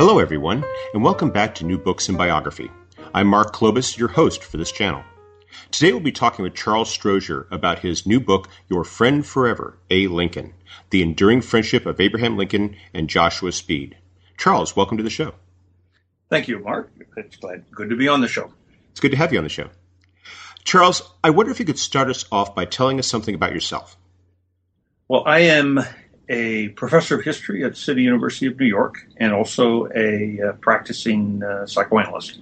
Hello, everyone, and welcome back to New Books in Biography. I'm Mark Klobas, your host for this channel. Today we'll be talking with Charles Strozier about his new book, Your Friend Forever, A. Lincoln The Enduring Friendship of Abraham Lincoln and Joshua Speed. Charles, welcome to the show. Thank you, Mark. It's glad, good to be on the show. It's good to have you on the show. Charles, I wonder if you could start us off by telling us something about yourself. Well, I am a professor of history at City University of New York and also a uh, practicing uh, psychoanalyst.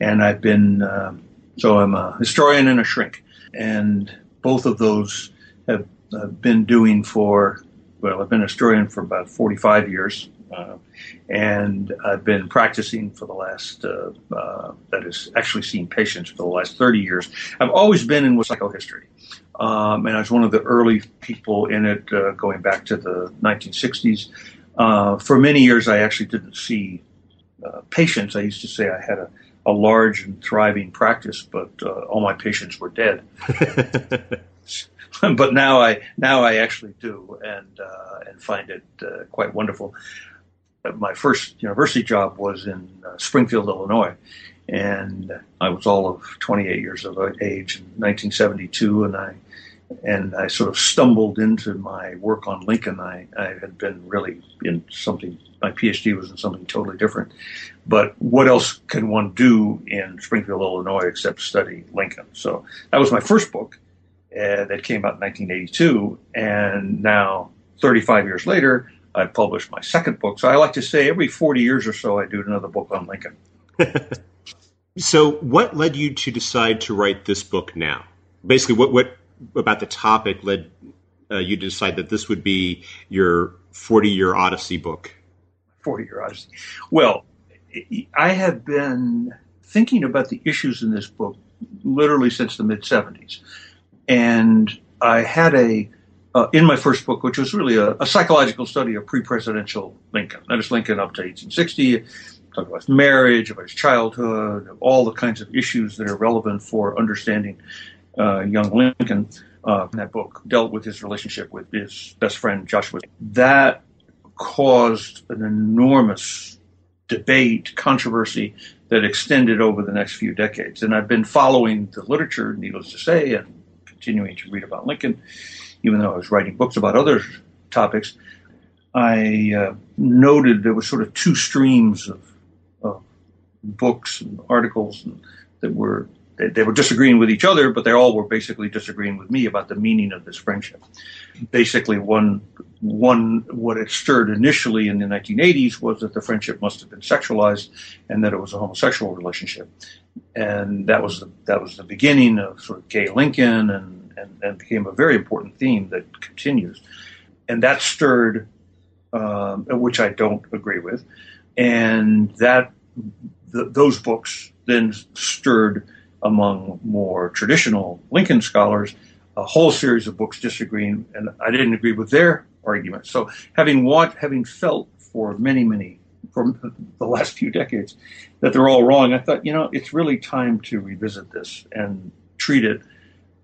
And I've been, uh, so I'm a historian and a shrink. And both of those have been doing for, well, I've been a historian for about 45 years. Uh, and I've been practicing for the last, uh, uh, that is, actually seeing patients for the last 30 years. I've always been in with psychohistory. Um, and I was one of the early people in it uh, going back to the 1960s. Uh, for many years, I actually didn't see uh, patients. I used to say I had a, a large and thriving practice, but all my patients were dead. but now I now I actually do, and and find it quite wonderful my first university job was in uh, Springfield, Illinois, and I was all of 28 years of age in 1972, and I and I sort of stumbled into my work on Lincoln. I, I had been really in something. My PhD was in something totally different. But what else can one do in Springfield, Illinois, except study Lincoln? So that was my first book uh, that came out in 1982, and now 35 years later, I've published my second book. So I like to say every 40 years or so, I do another book on Lincoln. so, what led you to decide to write this book now? Basically, what, what about the topic led uh, you to decide that this would be your 40 year Odyssey book? 40 year Odyssey. Well, I have been thinking about the issues in this book literally since the mid 70s. And I had a uh, in my first book, which was really a, a psychological study of pre-presidential Lincoln. That is Lincoln up to 1860. Talk about his marriage, about his childhood, all the kinds of issues that are relevant for understanding uh, young Lincoln. Uh, that book dealt with his relationship with his best friend Joshua. That caused an enormous debate, controversy that extended over the next few decades. And I've been following the literature, needless to say, and continuing to read about Lincoln even though I was writing books about other topics, I uh, noted there were sort of two streams of books and articles and that were they, they, were disagreeing with each other, but they all were basically disagreeing with me about the meaning of this friendship. Basically, one one what it stirred initially in the 1980s was that the friendship must have been sexualized and that it was a homosexual relationship, and that was the, that was the beginning of sort of gay Lincoln and and, and became a very important theme that continues. And that stirred, um, which I don't agree with, and that th- those books then stirred among more traditional Lincoln scholars a whole series of books disagreeing, and I didn't agree with their arguments. So having having felt for many, many, for the last few decades that they're all wrong, I thought, you know, it's really time to revisit this and treat it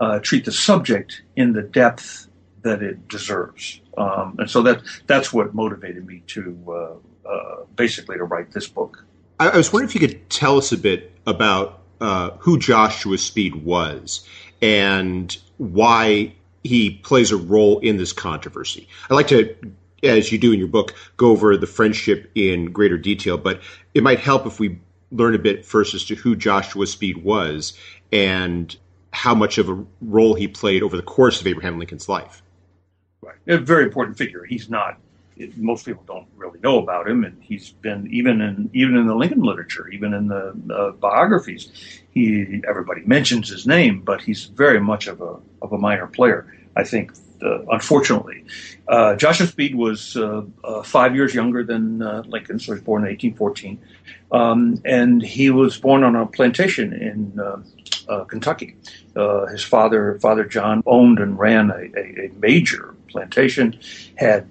uh, treat the subject in the depth that it deserves. Um, and so that that's what motivated me to uh, uh, basically to write this book. I, I, was wondering if you could tell us a bit about uh, who Joshua Speed was and why he plays a role in this controversy. I'd like to, as you do in your book, go over the friendship in greater detail, but it might help if we learn a bit first as to who Joshua Speed was and how much of a role he played over the course of Abraham Lincoln's life. Right, a very important figure. He's not. Most people don't really know about him, and he's been even in even in the Lincoln literature, even in the uh, biographies. He everybody mentions his name, but he's very much of a of a minor player. I think uh, unfortunately. Uh, Joshua Speed was uh, uh, five years younger than Lincoln, so he was born in 1814. Um, and he was born on a plantation in Kentucky. his father, Father John, owned and ran a, a, a major plantation, had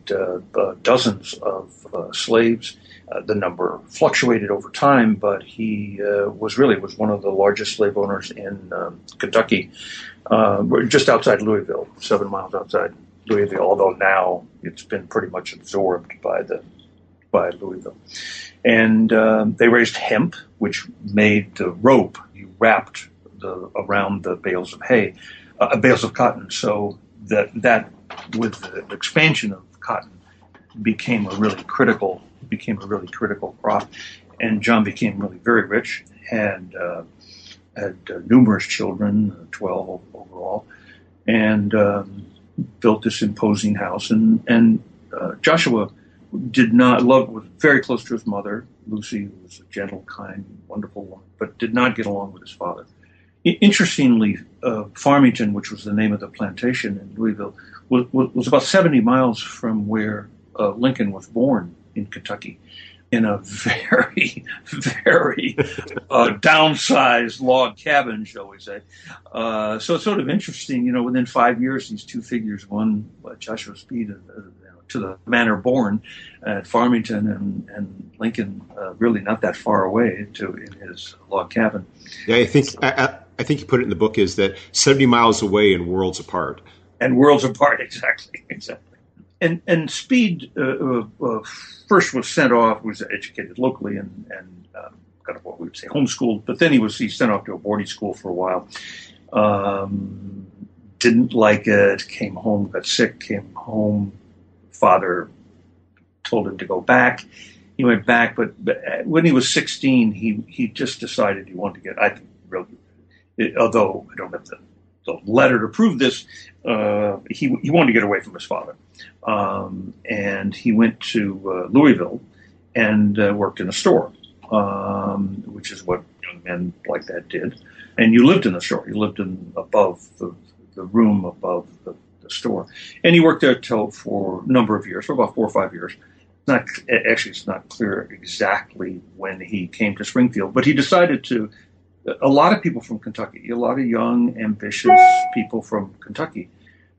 dozens of slaves. Uh, the number fluctuated over time, but he uh, was really was one of the largest slave owners in um, Kentucky, uh, just outside Louisville, seven miles outside Louisville. Although now it's been pretty much absorbed by the by Louisville, and um, they raised hemp, which made the rope you wrapped the around the bales of hay, uh, bales of cotton. So that that with the expansion of cotton became a really critical became a really critical crop, and John became really very rich, had uh, had uh, numerous children, uh, twelve overall, and um, built this imposing house. And and uh, Joshua did not love was very close to his mother, Lucy, who was a gentle, kind, wonderful woman, but did not get along with his father. Interestingly, uh, Farmington, which was the name of the plantation in Louisville, was, was about 70 miles from where uh, Lincoln was born in Kentucky in a very, very uh, downsized log cabin, shall we say. Uh, so it's sort of interesting, you know, within five years, these two figures, one uh, Joshua Speed uh, to the manor born at Farmington and, and Lincoln, uh, really not that far away to in his log cabin. Yeah, I think I, I think you put it in the book is that 70 miles away and worlds apart. And worlds apart, exactly, exactly and and Speed uh, uh, uh, first was sent off, was educated locally and and um, kind of what we would say homeschooled, but then he was he sent off to a boarding school for a while. Um, didn't like it. Came home, got sick. Came home. Father told him to go back. He went back, but, but when he was 16, he he just decided he wanted to get. I think really, it, although I don't have the the letter to prove this, uh, he, he wanted to get away from his father. Um, and he went to uh, Louisville and uh, worked in a store, um, which is what young men like that did. And you lived in the store. You lived in above the, the room above the, the store. And he worked there till for a number of years, for about four or five years. Not actually it's not clear exactly when he came to Springfield, but he decided to a lot of people from Kentucky, a lot of young, ambitious people from Kentucky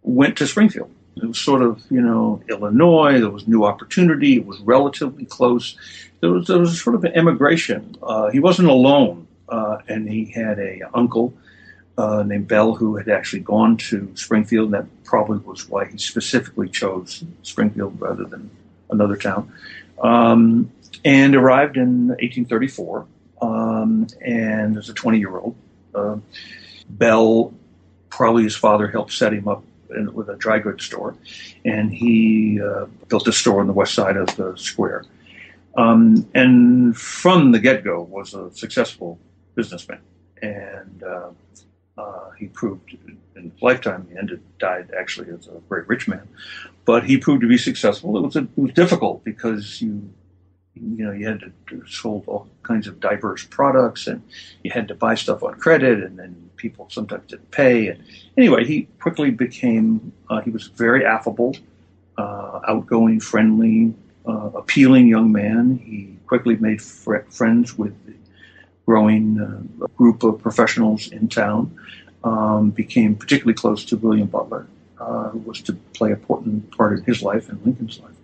went to Springfield. It was sort of, you know, Illinois. There was new opportunity. It was relatively close. There was, there was sort of an emigration. Uh, he wasn't alone, uh, and he had a uncle uh, named Bell who had actually gone to Springfield. And that probably was why he specifically chose Springfield rather than another town. Um, and arrived in 1834 um, and as a 20 year old. Uh, Bell, probably his father helped set him up in, with a dry goods store, and he uh, built a store on the west side of the square. Um, and from the get go, was a successful businessman, and uh, uh, he proved in his lifetime. He ended died actually as a very rich man, but he proved to be successful. It was a, it was difficult because you you know, you had to sold all kinds of diverse products, and you had to buy stuff on credit, and then people sometimes didn't pay. And anyway, he quickly became uh, he was very affable, uh, outgoing, friendly, uh, appealing young man. He quickly made fr- friends with the growing uh, group of professionals in town. Um, became particularly close to William Butler, uh, who was to play a important part in his life and Lincoln's life.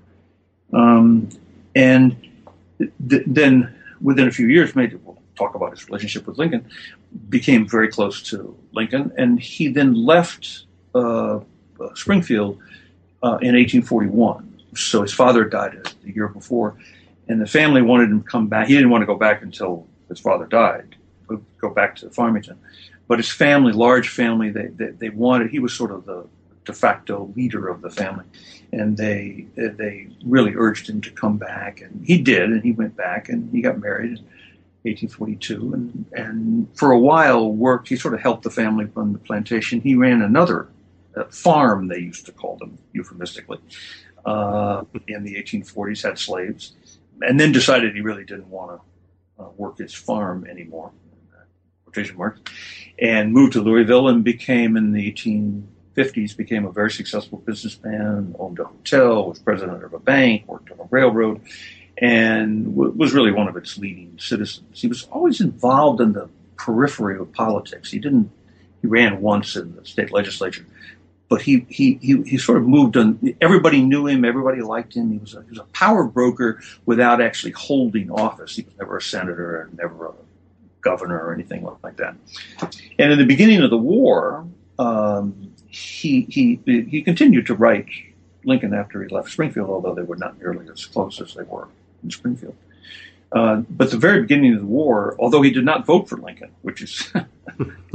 Um, and then within a few years, made we'll talk about his relationship with Lincoln, became very close to Lincoln, and he then left uh, uh Springfield uh, in 1841. So his father died the year before, and the family wanted him to come back. He didn't want to go back until his father died, go back to Farmington. But his family, large family, they, they, they wanted, he was sort of the de facto leader of the family and they they really urged him to come back, and he did, and he went back, and he got married in 1842, and and for a while worked. He sort of helped the family run the plantation. He ran another uh, farm, they used to call them euphemistically, uh, in the 1840s. Had slaves, and then decided he really didn't want to uh, work his farm anymore. Quotation marks, and moved to Louisville and became in the 18 50s, became a very successful businessman, owned a hotel, was president of a bank, worked on a railroad, and w- was really one of its leading citizens. He was always involved in the periphery of politics. He didn't. He ran once in the state legislature, but he he he, he sort of moved on. Everybody knew him. Everybody liked him. He was a, he was a power broker without actually holding office. He was never a senator and never a governor or anything like that. And in the beginning of the war, um, he he he continued to write Lincoln after he left Springfield, although they were not nearly as close as they were in Springfield. Uh, but the very beginning of the war, although he did not vote for Lincoln, which is in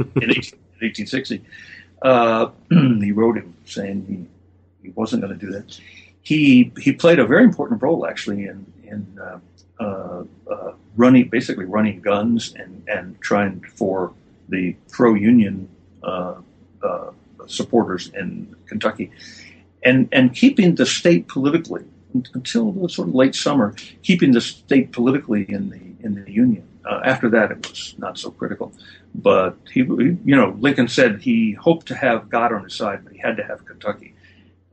1860, uh, he wrote him saying he, he wasn't going to do that. He he played a very important role actually in in uh, uh, uh running basically running guns and and trying for the pro union uh, uh, supporters in Kentucky, and and keeping the state politically until the sort of late summer, keeping the state politically in the in the Union. Uh, after that, it was not so critical. But he, you know, Lincoln said he hoped to have God on his side, but he had to have Kentucky.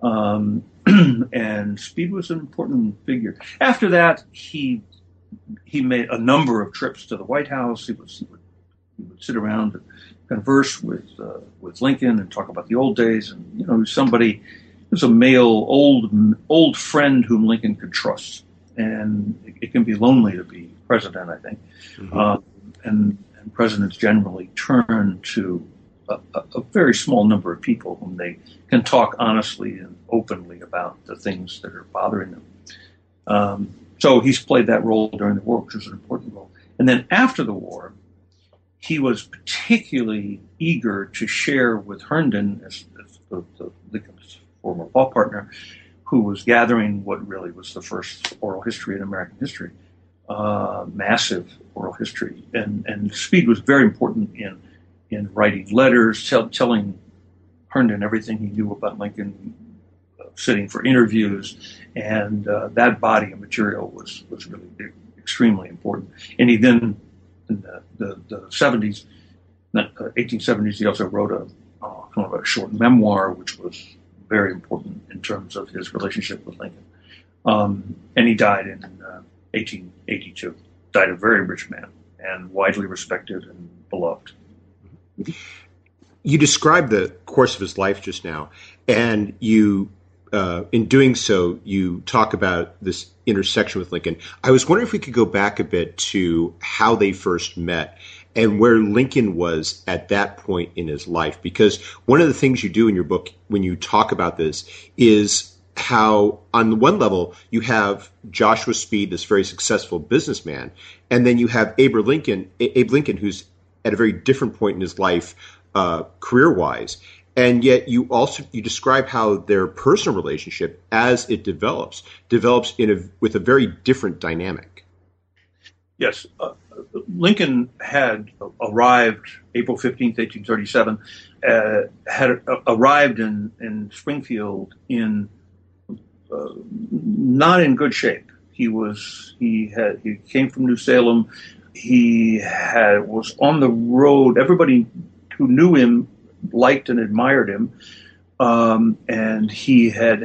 Um, and Speed was an important figure. After that, he he made a number of trips to the White House. He was he would, he would sit around and converse with uh, with Lincoln and talk about the old days. And you know, somebody was a male old old friend whom Lincoln could trust. And it, it can be lonely to be president, I think. Mm-hmm. Uh, and, and presidents generally turn to a, a, a, very small number of people whom they can talk honestly and openly about the things that are bothering them. Um, so he's played that role during the war, which was an important role. And then after the war, he was particularly eager to share with Herndon, as, as the, the, Lincoln's former law partner, who was gathering what really was the first oral history in American history, uh, massive oral history. And, and Speed was very important in, in writing letters, tell, telling Herndon everything he knew about Lincoln, uh, sitting for interviews, and uh, that body of material was, was really extremely important. And he then in the, the, the 70s, 1870s, uh, he also wrote a uh, kind of a short memoir, which was very important in terms of his relationship with Lincoln. Um, and he died in uh, 1882. Died a very rich man and widely respected and beloved. You described the course of his life just now, and you, uh, in doing so, you talk about this intersection with Lincoln. I was wondering if we could go back a bit to how they first met and where Lincoln was at that point in his life. Because one of the things you do in your book when you talk about this is how, on one level, you have Joshua Speed, this very successful businessman, and then you have Abe Lincoln, Abe Lincoln, who's at a very different point in his life, uh, career wise and yet you also you describe how their personal relationship as it develops develops in a with a very different dynamic. Yes. Uh, lincoln had arrived april 15th 1837 uh, had arrived in in springfield in uh, not in good shape. He was he had he came from new salem. He had was on the road. Everybody who knew him liked and admired him, um, and he had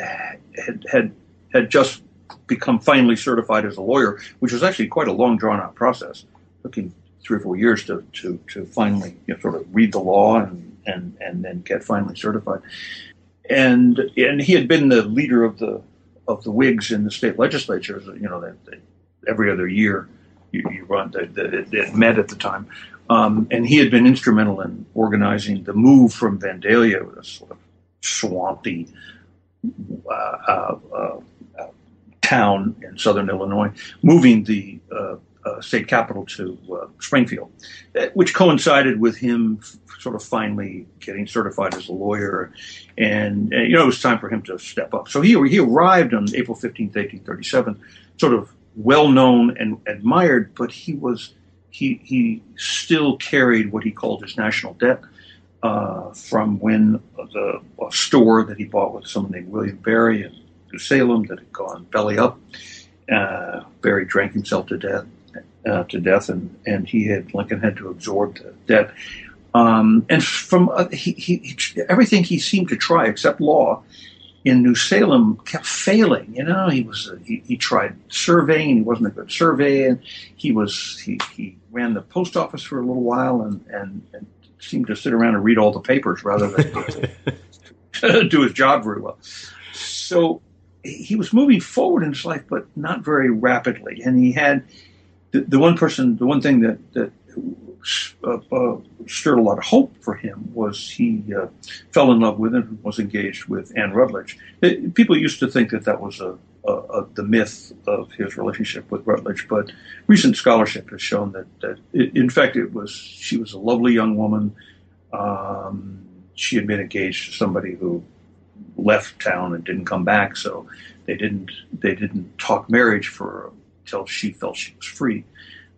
had had had just become finally certified as a lawyer, which was actually quite a long, drawn out process. Him three or four years to to, to finally you know, sort of read the law and, and and then get finally certified. And and he had been the leader of the of the Whigs in the state legislatures. You know, that, that every other year you, you run that, that, met at the time. Um, and he had been instrumental in organizing the move from Vandalia, a sort of swampy uh, uh, uh, town in southern Illinois, moving the uh, uh, state capital to uh, Springfield, which coincided with him sort of finally getting certified as a lawyer. And, and, you know, it was time for him to step up. So he, he arrived on April 15th, 1837, sort of well known and admired, but he was he he still carried what he called his national debt uh, from when the store that he bought with someone named William Berry in New Salem that had gone belly up. Uh, Berry drank himself to death uh, to death, and and he had Lincoln had to absorb the debt. Um, and from uh, he, he, he, everything he seemed to try, except law, in New Salem, kept failing. You know, he was uh, he, he tried surveying, he wasn't a good surveyor. He was he, he ran the post office for a little while, and, and, and seemed to sit around and read all the papers rather than do his job very well. So he was moving forward in his life, but not very rapidly. And he had the, the one person, the one thing that that uh, uh, stirred a lot of hope for him was he uh, fell in love with and was engaged with Anne Rutledge. It, people used to think that that was a, a, a, the myth of his relationship with Rutledge, but recent scholarship has shown that, that it, in fact, it was she was a lovely young woman. Um, she had been engaged to somebody who left town and didn't come back, so they didn't they didn't talk marriage for until she felt she was free.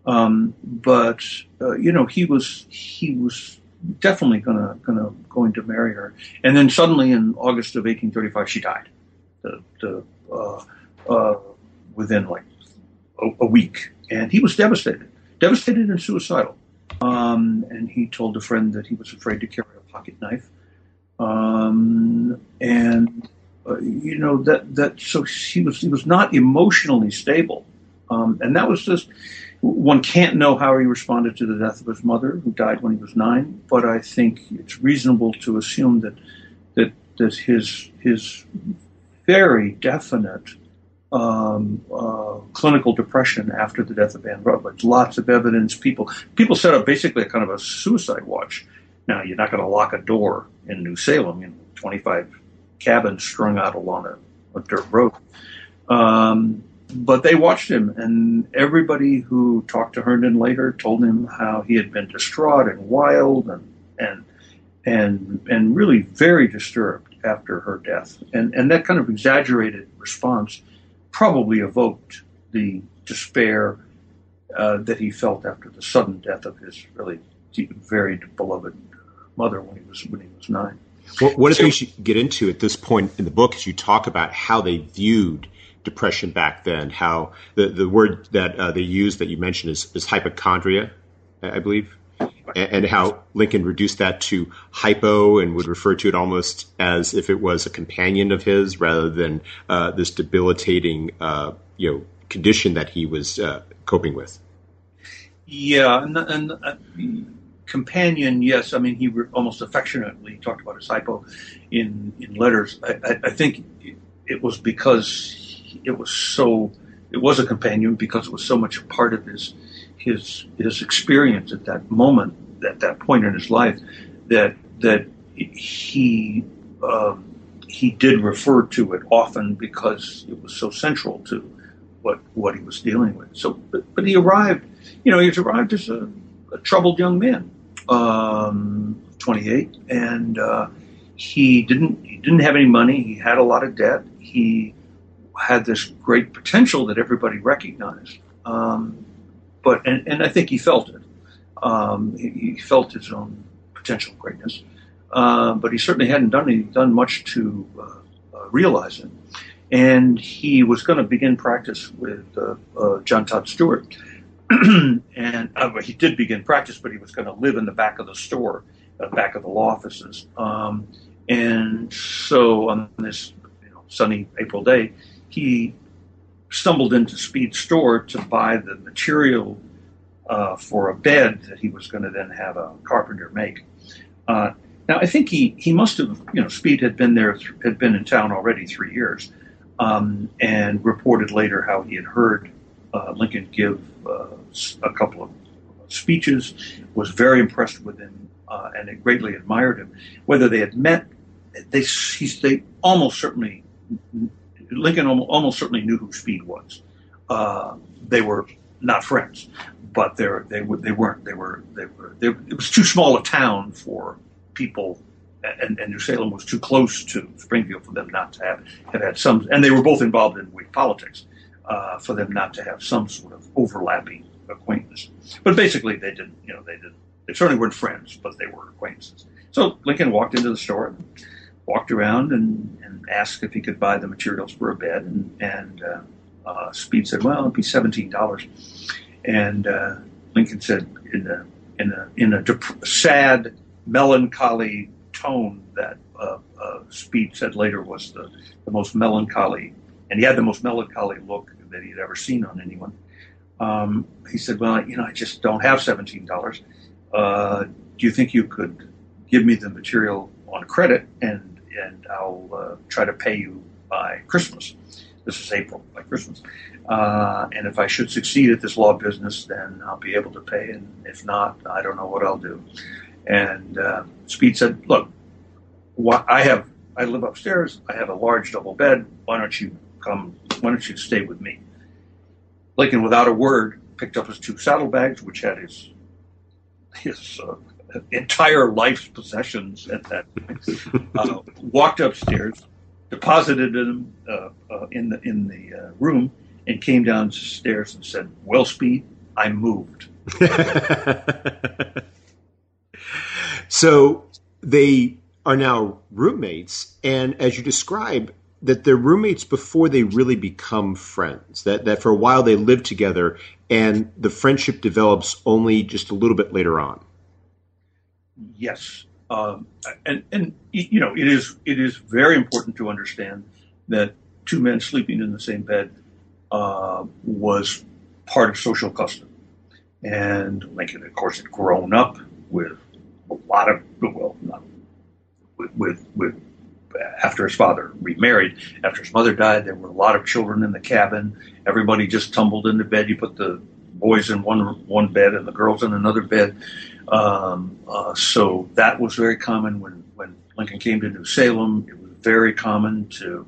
Um, but uh, you know, he was he was definitely gonna gonna going to marry her. And then suddenly, in August of 1835, she died. The, the, uh, uh, within like a, a, week, and he was devastated, devastated and suicidal. Um, and he told a friend that he was afraid to carry a pocket knife. Um, and uh, you know that that so he was he was not emotionally stable, um, and that was just one can't know how he responded to the death of his mother, who died when he was nine. But I think it's reasonable to assume that that that his his very definite um, uh, clinical depression after the death of Anne Rutledge. Lots of evidence. People people set up basically a kind of a suicide watch. Now you're not going to lock a door in New Salem. Know, 25 cabins strung out along a, a dirt road. Um, but they watched him, and everybody who talked to Herndon later told him how he had been distraught and wild and and and and really very disturbed after her death, and and that kind of exaggerated response probably evoked the despair uh, that he felt after the sudden death of his really very beloved mother when he was when he was nine. Well, one of the things you get into at this point in the book is you talk about how they viewed depression back then. How the the word that uh, they used that you mentioned is, is hypochondria, I believe, and, and, how Lincoln reduced that to hypo and would refer to it almost as if it was a companion of his rather than uh, this debilitating uh, you know condition that he was uh, coping with. Yeah, and, and uh, companion, yes. I mean, he re- almost affectionately talked about his hypo in in letters. I, I, I think it was because it was so it was a companion because it was so much a part of his his his experience at that moment at that point in his life that that he um, he did refer to it often because it was so central to what what he was dealing with. So, but, but he arrived, you know, he arrived as a, a troubled young man, um, 28, and uh, he didn't he didn't have any money. He had a lot of debt. He had this great potential that everybody recognized. Um, but and, and I think he felt it. Um, he, he, felt his own potential greatness, uh, but he certainly hadn't done any, done much to uh, uh, realize it. And he was going to begin practice with uh, uh, John Todd Stuart, and uh, he did begin practice, but he was going to live in the back of the store, back of the law offices. Um, and so on this you know, sunny April day, he stumbled into Speed's store to buy the material uh, for a bed that he was going to then have a carpenter make. Uh, now, I think he, he must have, you know, Speed had been there, had been in town already three years, um, and reported later how he had heard uh, Lincoln give uh, a couple of speeches, was very impressed with him, uh, and greatly admired him. Whether they had met, they, he, they almost certainly Lincoln almost certainly knew who Speed was. Uh, they were not friends, but they they they weren't. They were they were. They, it was too small a town for people, and, and, New Salem was too close to Springfield for them not to have have had some. And they were both involved in Whig politics uh, for them not to have some sort of overlapping acquaintance. But basically, they didn't. You know, they didn't. They certainly weren't friends, but they were acquaintances. So Lincoln walked into the store, walked around, and, and asked if he could buy the materials for a bed, and, and uh, uh, Speed said, "Well, it'd be seventeen dollars." And uh, Lincoln said, in a in a in a dep- sad melancholy tone that uh, uh, Speed said later was the, the most melancholy, and he had the most melancholy look that he had ever seen on anyone. Um, he said, "Well, you know, I just don't have seventeen dollars. Uh, do you think you could give me the material on credit, and and I'll uh, try to pay you by Christmas?" This is April, by Christmas. Uh, and if I should succeed at this law business, then I'll be able to pay. And if not, I don't know what I'll do. And uh, Speed said, "Look, I have I live upstairs. I have a large double bed. Why don't you come? Why don't you stay with me?" Lincoln, without a word, picked up his two saddlebags, which had his his uh, entire life's possessions at that point. Uh, walked upstairs, deposited them uh, uh, in the in the uh, room, and came downstairs and said, "Well, Speed, I moved." so they are now roommates, and as you describe, that they're roommates before they really become friends. That that for a while they live together, and the friendship develops only just a little bit later on. Yes, um, and and you know it is it is very important to understand that two men sleeping in the same bed uh, was part of social custom, and Lincoln, of course, had grown up with a lot of well, not with, with, with after his father remarried, after his mother died, there were a lot of children in the cabin. Everybody just tumbled into bed. You put the boys in one one bed and the girls in another bed. Um, uh, so that was very common when when Lincoln came to New Salem. It was very common to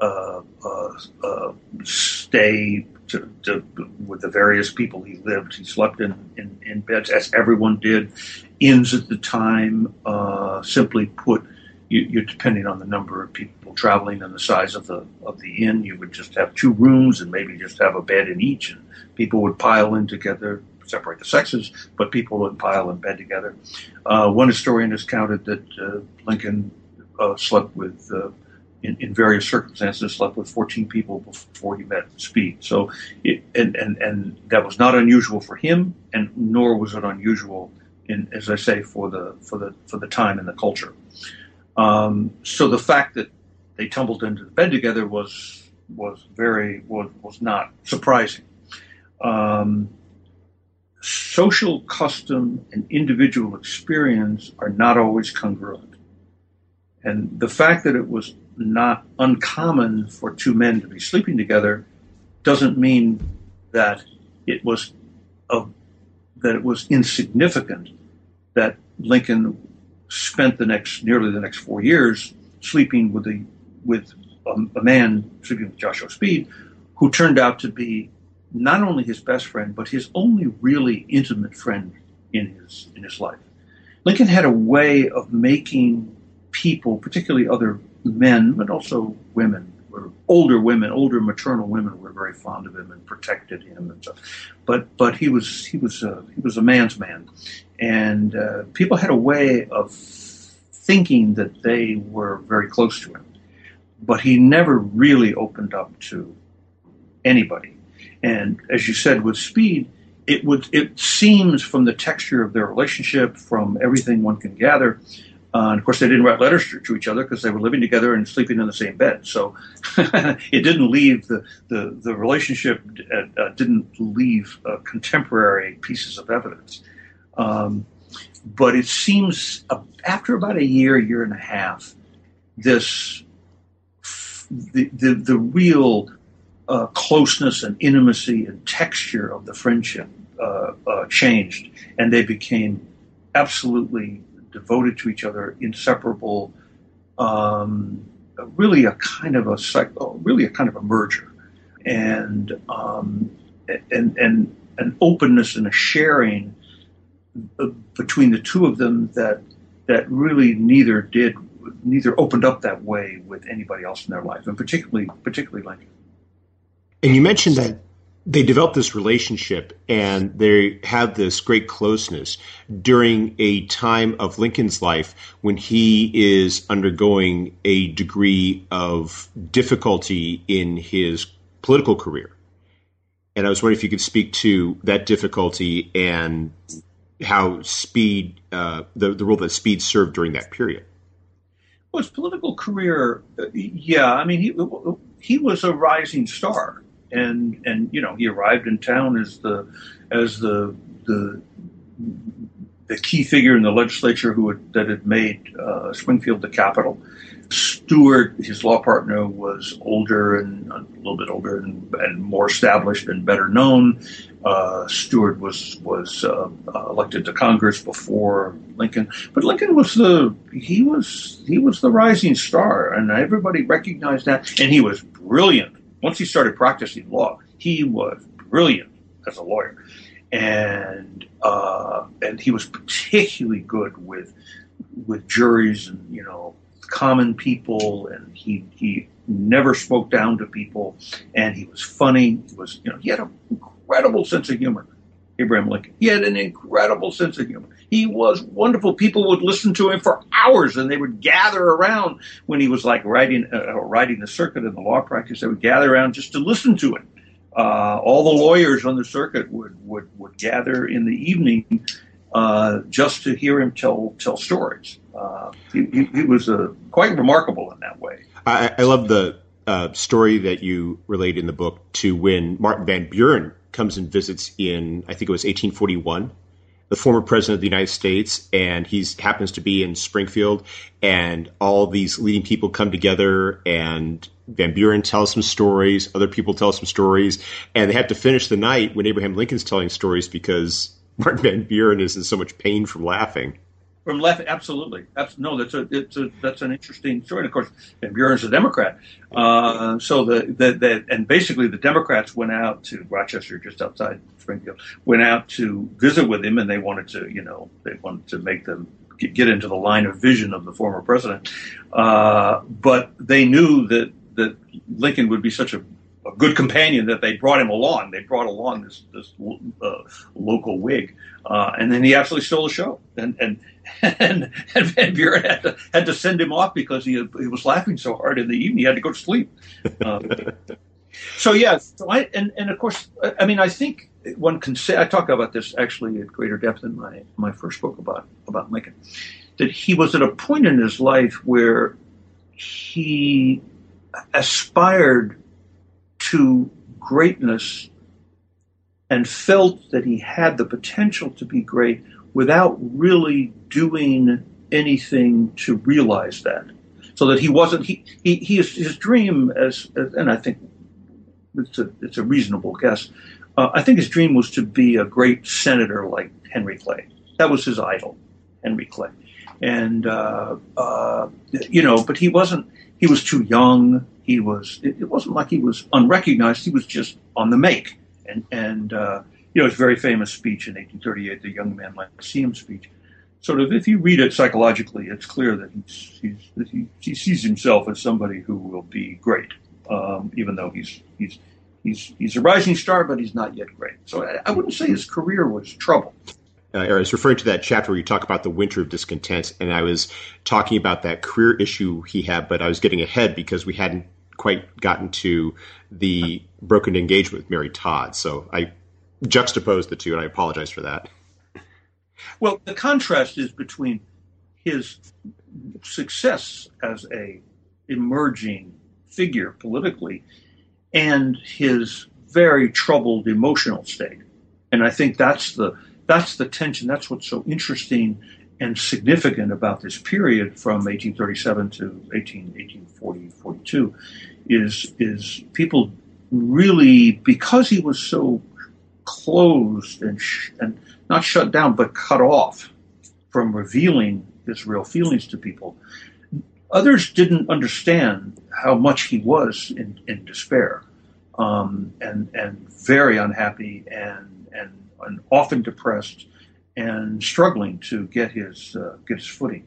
uh, uh, uh stay to, to, with the various people he lived. He slept in, in, in beds, as everyone did. Inns at the time uh, simply put you, are depending on the number of people traveling and the size of the of the inn. You would just have two rooms and maybe just have a bed in each, and people would pile in together. Separate the sexes, but people would pile in bed together. Uh, one historian has counted that uh, Lincoln uh, slept with, uh, in, in, various circumstances, slept with 14 people before he met Speed. So, it, and, and and that was not unusual for him, and nor was it unusual in, as I say, for the for the for the time and the culture. Um, so the fact that they tumbled into the bed together was was very was was not surprising. Um, social custom and individual experience are not always congruent, and the fact that it was not uncommon for two men to be sleeping together doesn't mean that it was of that it was insignificant that Lincoln spent the next nearly the next four years sleeping with a with a, a man sleeping with Joshua Speed, who turned out to be not only his best friend but his only really intimate friend in his in his life. Lincoln had a way of making people, particularly other men, but also women, were older women, older maternal women, were very fond of him and protected him and stuff. But but he was he was a, he was a man's man, and uh, people had a way of thinking that they were very close to him, but he never really opened up to anybody. And as you said, with Speed, it would it seems from the texture of their relationship, from everything one can gather. Uh, and of course, they didn't write letters to, to, each other because they were living together and sleeping in the same bed. So it didn't leave the the, the relationship uh, uh, didn't leave uh, contemporary pieces of evidence. Um, but it seems after about a year, year and a half, this the the, the real uh, closeness and intimacy and texture of the friendship uh changed, and they became absolutely devoted to each other, inseparable. Um, really, a kind of a really a kind of a merger, and um, and and an openness and a sharing uh, between the two of them that that really neither did neither opened up that way with anybody else in their life, and particularly particularly Lincoln. And you mentioned that they develop this relationship and they have this great closeness during a time of Lincoln's life when he is undergoing a degree of difficulty in his political career. And I was wondering if you could speak to that difficulty and how Speed, uh, the the role that Speed served during that period. Well, his political career, uh, yeah, I mean, he he was a rising star, and and you know he arrived in town as the as the the the key figure in the legislature who had, that had made uh, Springfield the capital. Stuart, his law partner, was older and a little bit older and, and more established and better known. Uh, Stuart was was uh, uh, elected to Congress before Lincoln, but Lincoln was the he was he was the rising star, and everybody recognized that. And he was brilliant. Once he started practicing law, he was brilliant as a lawyer, and uh, and he was particularly good with with juries and you know common people, and he he never spoke down to people, and he was funny. He was you know he had an incredible sense of humor. Abraham Lincoln. He had an incredible sense of humor. He was wonderful. People would listen to him for hours, and they would gather around when he was like riding uh, riding the circuit in the law practice. They would gather around just to listen to him. Uh, all the lawyers on the circuit would would, would gather in the evening uh, just to hear him tell tell stories. Uh, he, he, he, was uh, quite remarkable in that way. I, I love the uh, story that you relate in the book to when Martin Van Buren comes and visits in I think it was 1841 the former president of the United States, and he happens to be in Springfield, and all these leading people come together, and Van Buren tells some stories, other people tell some stories, and they have to finish the night when Abraham Lincoln's telling stories because Martin Van Buren is in so much pain from laughing. From left, absolutely. no, that's a, it's a that's an interesting story. And of course, Van Buren's a Democrat, uh, so the, the, the and basically the Democrats went out to Rochester, just outside Springfield, went out to visit with him, and they wanted to, you know, they wanted to make them get into the line of vision of the former president. Uh, but they knew that that Lincoln would be such a good companion that they brought him along. They brought along this this uh, local Whig, uh, and then he absolutely stole the show. And and and, and Van Buren had to had to send him off because he he was laughing so hard in the evening. He had to go to sleep. Um, so yeah, so I and and of course, I mean, I think one can say I talk about this actually at greater depth in my my first book about about Lincoln. That he was at a point in his life where he aspired to greatness and felt that he had the potential to be great without really doing anything to realize that. So that he wasn't, he, he, he his dream as, and I think it's a, it's a reasonable guess. Uh, I think his dream was to be a great senator like Henry Clay. That was his idol, Henry Clay. And, uh, uh, you know, but he wasn't, he was too young he was it, it, wasn't like he was unrecognized he was just on the make. And and uh, you know his very famous speech in 1838 the young man Lyceum speech. Sort of if you read it psychologically it's clear that he's, he's he, he sees himself as somebody who will be great um, even though he's he's he's he's a rising star but he's not yet great. So I, I wouldn't say his career was troubled uh, I was referring to that chapter where you talk about the winter of discontent, and I was talking about that career issue he had, but I was getting ahead because we hadn't quite gotten to the broken engagement with Mary Todd. So I juxtaposed the two, and I apologize for that. Well, the contrast is between his success as a emerging figure politically and his very troubled emotional state. And I think that's the that's the tension. That's what's so interesting and significant about this period from 1837 to 18, 1840, 42 is, is people really, because he was so closed and, sh- and not shut down, but cut off from revealing his real feelings to people, others didn't understand how much he was in, in despair um, and, and very unhappy and and, and often depressed and struggling to get his uh, get his footing.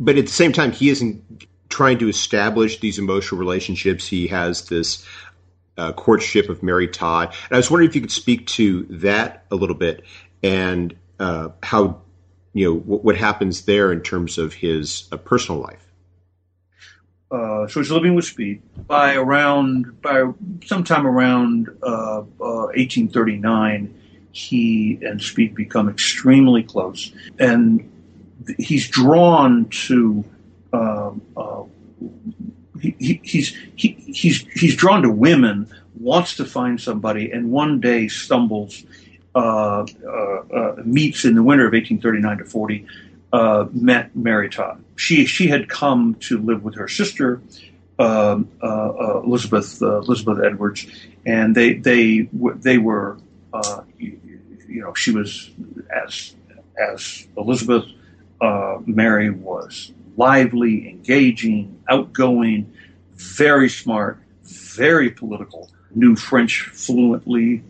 But at the same time, he isn't trying to establish these emotional relationships. He has this uh, courtship of Mary Todd, and I was wondering if you could speak to that a little bit and uh, how you know what, what, happens there in terms of his uh, personal life. Uh, so he's living with Speed by around by sometime around 1839. Uh, uh, he and Speed become extremely close, and he's drawn to. Uh, uh, he, he, he's he, he's he's drawn to women, wants to find somebody, and one day stumbles, uh, uh, uh meets in the winter of 1839 to 40, uh, met Mary Todd. She she had come to live with her sister, um, Elizabeth Elizabeth Edwards, and they they they were you know, she was as as Elizabeth uh, Mary was lively, engaging, outgoing, very smart, very political, knew French fluently,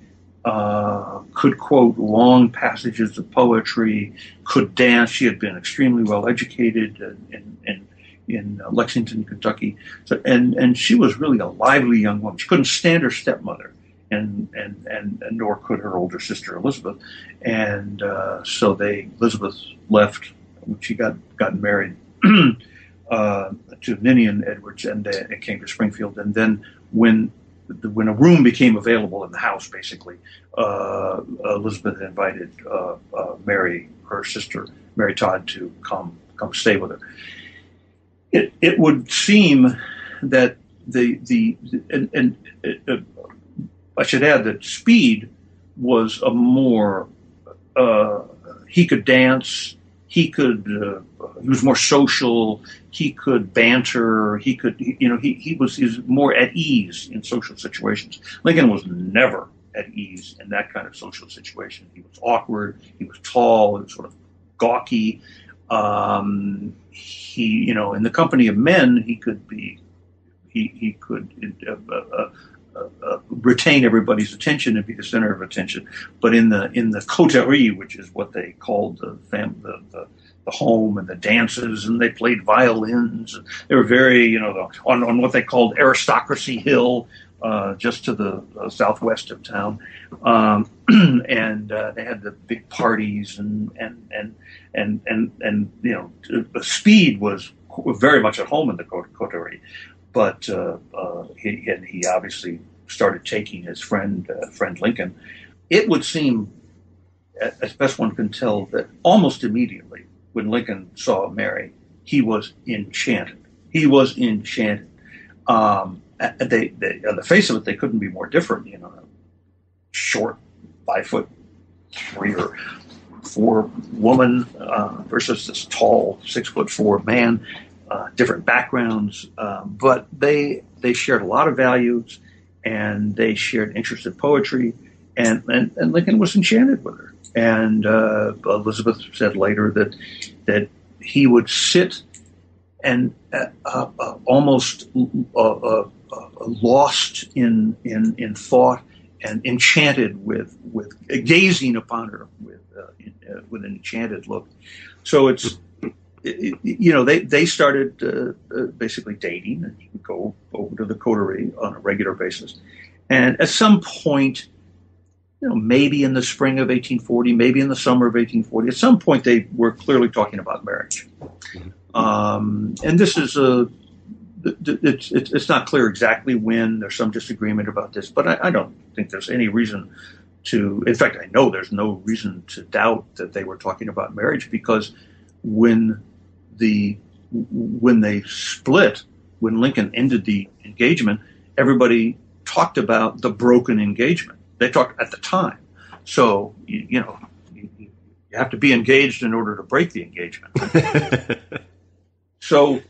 uh, could quote long passages of poetry, could dance. She had been extremely well educated in, in, in Lexington, Kentucky. So, and, and she was really a lively young woman. She couldn't stand her stepmother and, and, and, and nor could her older sister Elizabeth. And uh, so they Elizabeth left when she got gotten married uh, to Ninian Edwards and, uh, and came to Springfield. And then when when a room became available in the house, basically, uh, Elizabeth invited uh, uh, Mary, her sister Mary Todd, to come come stay with her. It, it would seem that the the and, and uh, I should add that Speed was a more uh, he could dance, he could uh, he was more social, he could banter, he could you know he he was was more at ease in social situations. Lincoln was never at ease in that kind of social situation. He was awkward, he was tall, was sort of gawky. Um, he you know in the company of men he could be he he could uh, uh, uh, retain everybody's attention and be the center of attention. But in the in the coterie, which is what they called the fam- the, the, the home and the dances, and they played violins. They were very you know on on what they called aristocracy hill. Uh, just to the uh, southwest of town, um, and uh, they had the big parties and and and and and, and you know, the Speed was very much at home in the coterie but uh, uh, he, he obviously started taking his friend uh, friend Lincoln. It would seem, as best one can tell, that almost immediately when Lincoln saw Mary, he was enchanted. He was enchanted. Um, they, they, on the face of it, they couldn't be more different. You know, short, five foot three or four woman uh, versus this tall, six foot four man uh, different backgrounds, uh, but they they shared a lot of values, and they shared interest in poetry, and and, and Lincoln was enchanted with her. And uh, Elizabeth said later that that he would sit and uh, uh, almost lost in in in thought and enchanted with with gazing upon her with with an enchanted look. So it's you know, they they started uh, uh, basically dating, and he would go over to the coterie on a regular basis. And at some point, you know, maybe in the spring of 1840, maybe in the summer of 1840, at some point they were clearly talking about marriage. Um, and this is a it's, it's not clear exactly when. There's some disagreement about this, but I, I don't think there's any reason to. In fact, I know there's no reason to doubt that they were talking about marriage because when the when they split, when Lincoln ended the engagement, everybody talked about the broken engagement. They talked at the time. So you, you know you, you, have to be engaged in order to break the engagement. so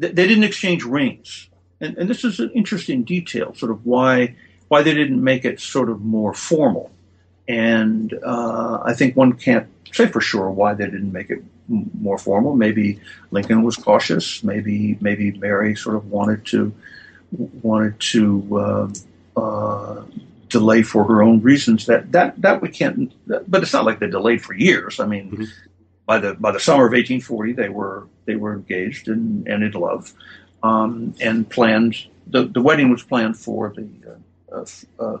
th- they didn't exchange rings, and, and this is an interesting detail, sort of why why they didn't make it sort of more formal. And uh, I think one can't say for sure why they didn't make it more formal. Maybe Lincoln was cautious. Maybe maybe Mary sort of wanted to wanted to uh, uh, delay for her own reasons. That that that we can't. But it's not like they delayed for years. I mean, mm-hmm. by the by the summer of 1840, they were they were engaged and, and in love, um, and planned. The, the wedding was planned for the uh, uh,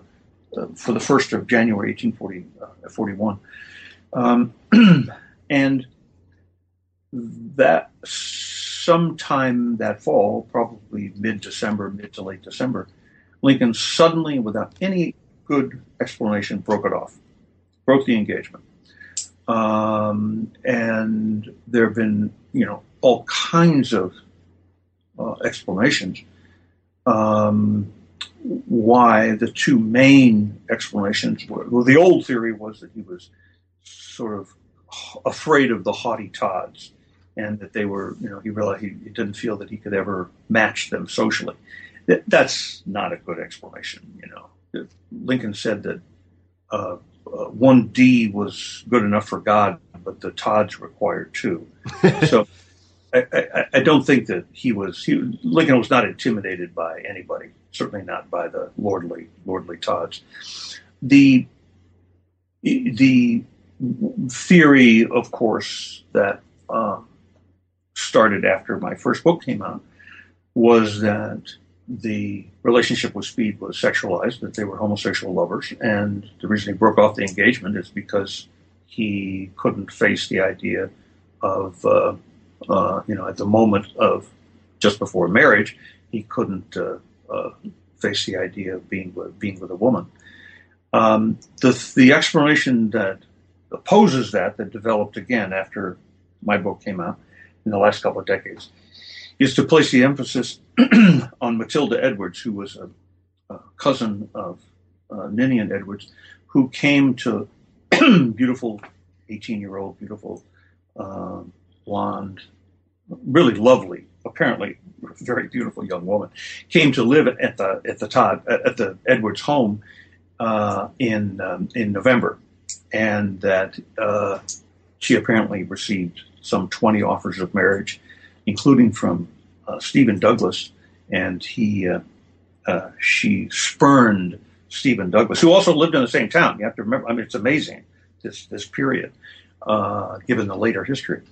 uh for the first of January 1841. Uh, um, and that sometime that fall, probably mid December, mid to late December, Lincoln suddenly, without any good explanation, broke it off. broke the engagement. Um, and there have been, you know, all kinds of uh, explanations. Um, why the two main explanations were well, the old theory was that he was sort of afraid of the haughty Todds and that they were, you know, he realized he, he didn't feel that he could ever match them socially. That, that's not a good explanation, you know. Lincoln said that uh, uh, one D was good enough for God, but the Todds required two. so I, I, I, don't think that he was he, Lincoln was not intimidated by anybody, certainly not by the lordly lordly Todds. The the theory, of course, that um, started after my first book came out was that the relationship with Speed was sexualized, that they were homosexual lovers, and the reason he broke off the engagement is because he couldn't face the idea of, uh, uh, you know, at the moment of just before marriage, he couldn't uh, uh face the idea of being with, being with a woman. Um, the, the explanation that opposes that, that developed again after my book came out in the last couple of decades, is to place the emphasis on Matilda Edwards, who was a, a cousin of uh, Ninian Edwards, who came to beautiful 18 year old, beautiful uh, blonde, really lovely, apparently very beautiful young woman, came to live at the at the Todd at the Edwards home uh, in um, in November, and that uh, she apparently received some 20 offers of marriage, including from uh, Stephen Douglas, and he uh, uh, she spurned Stephen Douglas, who also lived in the same town. You have to remember. I mean, it's amazing this this period, uh, given the later history.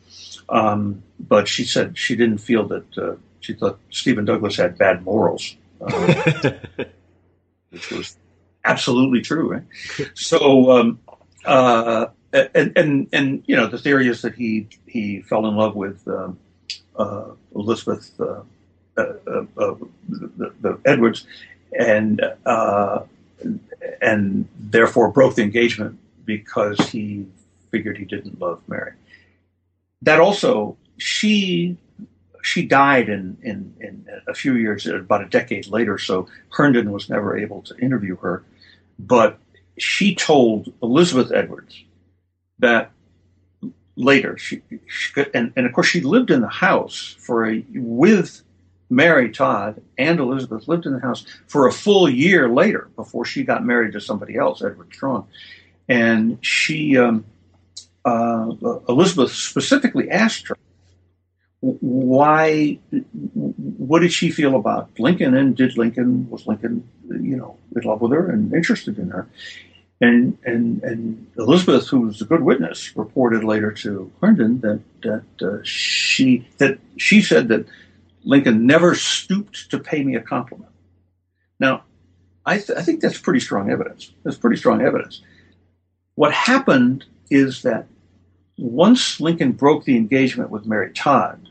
Um, but she said she didn't feel that uh, she thought Stephen Douglas had bad morals, uh, which was absolutely true. Right? So. Um, and, and and you know the theory is that he he fell in love with um, uh, Elizabeth uh, uh, uh, uh the, the, Edwards, and and therefore broke the engagement because he figured he didn't love Mary. That also she she died in, in, in a few years, about a decade later. So Herndon was never able to interview her, but she told Elizabeth Edwards that later she, she and, and of course she lived in the house for a with Mary Todd and Elizabeth lived in the house for a full year later before she got married to somebody else, Edward Strong. And she, um, uh, Elizabeth specifically asked her, why, what did she feel about Lincoln? And did Lincoln, was Lincoln, you know, in love with her and interested in her? And, and, and Elizabeth, who was a good witness, reported later to Herndon that, that uh, she, that she said that Lincoln never stooped to pay me a compliment. Now, I, th- I think that's pretty strong evidence. That's pretty strong evidence. What happened is that once Lincoln broke the engagement with Mary Todd,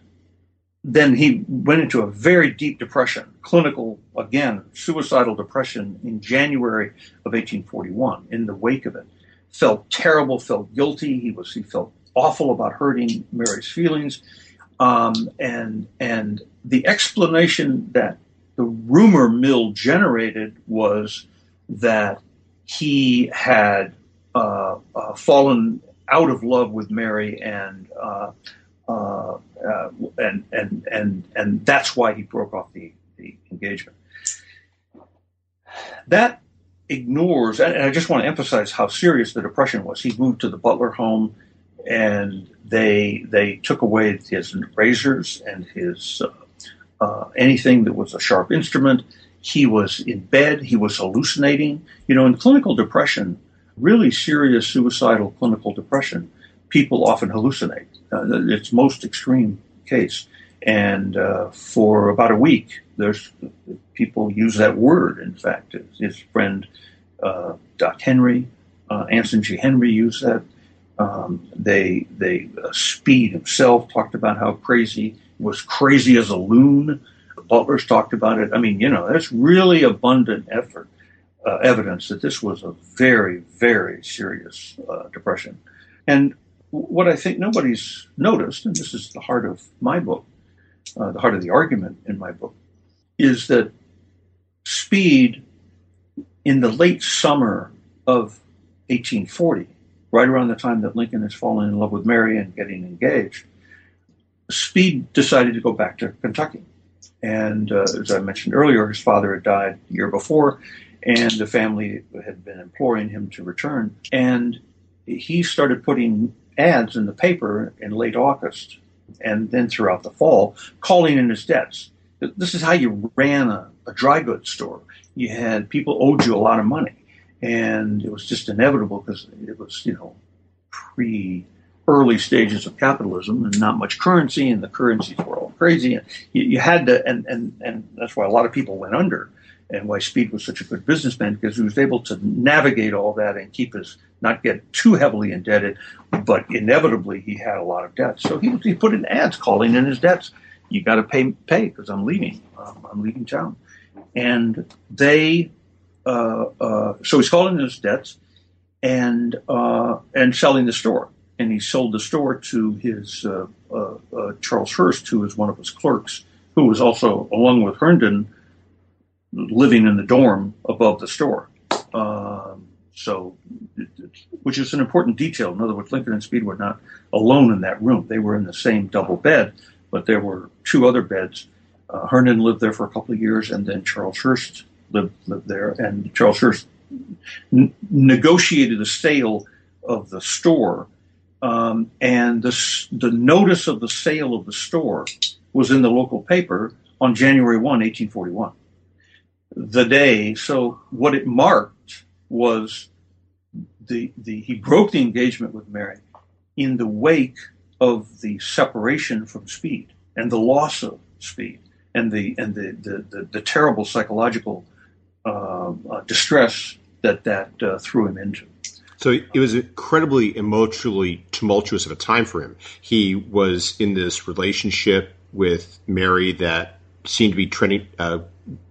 then he went into a very deep depression, clinical, again, suicidal depression in January of 1841 in the wake of it. Felt terrible, felt guilty. He was, he felt awful about hurting Mary's feelings. Um, and, and the explanation that the rumor mill generated was that he had uh, uh, fallen out of love with Mary and uh, uh, uh, and and and and that's why he broke off the, the engagement. That ignores, and I just want to emphasize how serious the depression was. He moved to the Butler home, and they they took away his razors and his uh, uh, anything that was a sharp instrument. He was in bed. He was hallucinating. You know, in clinical depression, really serious suicidal clinical depression, people often hallucinate. Uh, its most extreme case. And uh, for about a week, there's people use that word. In fact, his friend uh, Doc Henry, Anson G. Henry used that. Um, they they Speed himself talked about how crazy was crazy as a loon. Butlers talked about it. I mean, you know, that's really abundant effort uh, evidence that this was a very, very serious uh, depression. And what I think nobody's noticed, and this is the heart of my book, uh, the heart of the argument in my book, is that Speed in the late summer of 1840, right around the time that Lincoln is falling in love with Mary and getting engaged, Speed decided to go back to Kentucky. And uh, as I mentioned earlier, his father had died the year before, and the family had been imploring him to return. And he started putting ads in the paper in late August and then throughout the fall, calling in his debts. This is how you ran a, a dry goods store. You had people owed you a lot of money, and it was just inevitable because it was, you know, pre early stages of capitalism and not much currency, and the currencies were all crazy. And you, you had to, and, and, and that's why a lot of people went under and why Speed was such a good businessman because he was able to navigate all that and keep his not get too heavily indebted, but inevitably he had a lot of debt. So he, he put in ads calling in his debts. You got to pay pay because I'm leaving. Um, I'm leaving town, and they uh, uh, so he's calling in his debts and uh, and selling the store. And he sold the store to his uh, uh, uh, Charles Hurst, who was one of his clerks, who was also along with Herndon living in the dorm above the store. Um, so, which is an important detail. In other words, Lincoln and Speed were not alone in that room. They were in the same double bed, but there were two other beds. Uh, lived there for a couple of years, and then Charles Hurst lived, lived there. And Charles Hurst n- negotiated the sale of the store, um, and the, the notice of the sale of the store was in the local paper on January 1, 1841 the day. So what it marked was the the he broke the engagement with Mary in the wake of the separation from Speed and the loss of Speed and the and the the, the, the terrible psychological uh, uh, distress that that uh, threw him into. So it was incredibly emotionally tumultuous of a time for him. He was in this relationship with Mary that seemed to be trending, uh,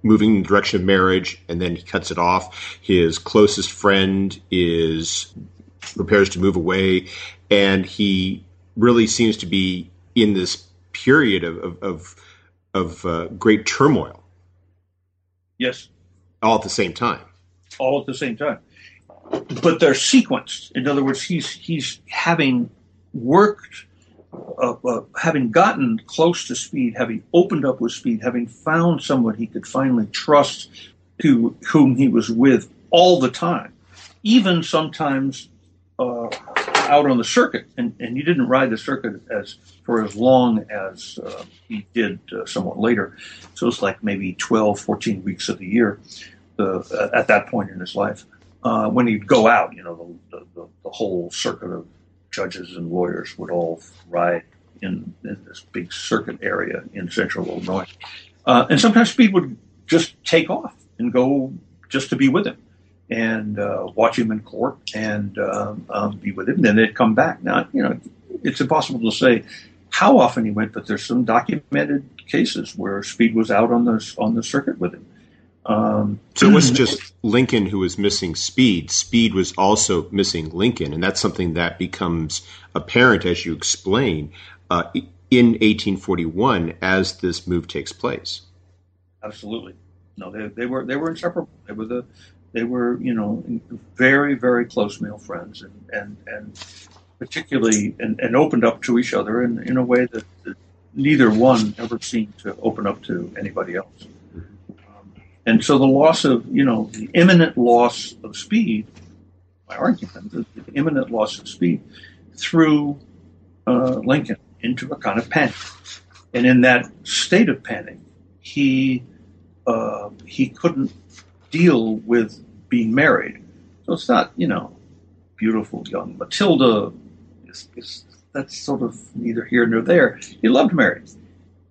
moving in the direction of marriage, and then he cuts it off. His closest friend is prepares to move away, and he really seems to be in this period of of of, of uh, great turmoil. Yes, all at the same time. All at the same time, but they're sequenced. In other words, he's he's having worked uh, uh, having gotten close to Speed, having opened up with Speed, having found someone he could finally trust, to whom he was with all the time, even sometimes uh, out on the circuit. And, and he didn't ride the circuit as for as long as uh, he did uh, somewhat later. So it's like maybe 12, 14 weeks of the year at that point in his life. Uh, when he'd go out, you know, the, the, the whole circuit of judges and lawyers would all ride in, in this big circuit area in central Illinois. Uh, and sometimes Speed would just take off and go just to be with him and uh, watch him in court and um, um, be with him. And then they'd come back. Now, you know, it's impossible to say how often he went, but there's some documented cases where Speed was out on the on the circuit with him. Um, so it wasn't just Lincoln who was missing Speed. Speed was also missing Lincoln, and that's something that becomes apparent as you explain uh, in 1841 as this move takes place. Absolutely, no, they, they were they were inseparable. They were the they were you know very very close male friends, and and and particularly and, and opened up to each other in in a way that, that neither one ever seemed to open up to anybody else. And so the loss of, you know, the imminent loss of Speed, my argument, the, imminent loss of Speed threw uh, Lincoln into a kind of panic. And in that state of panic, he uh, he couldn't deal with being married. So it's not, you know, beautiful young Matilda. It's, it's, that's sort of neither here nor there. He loved Mary,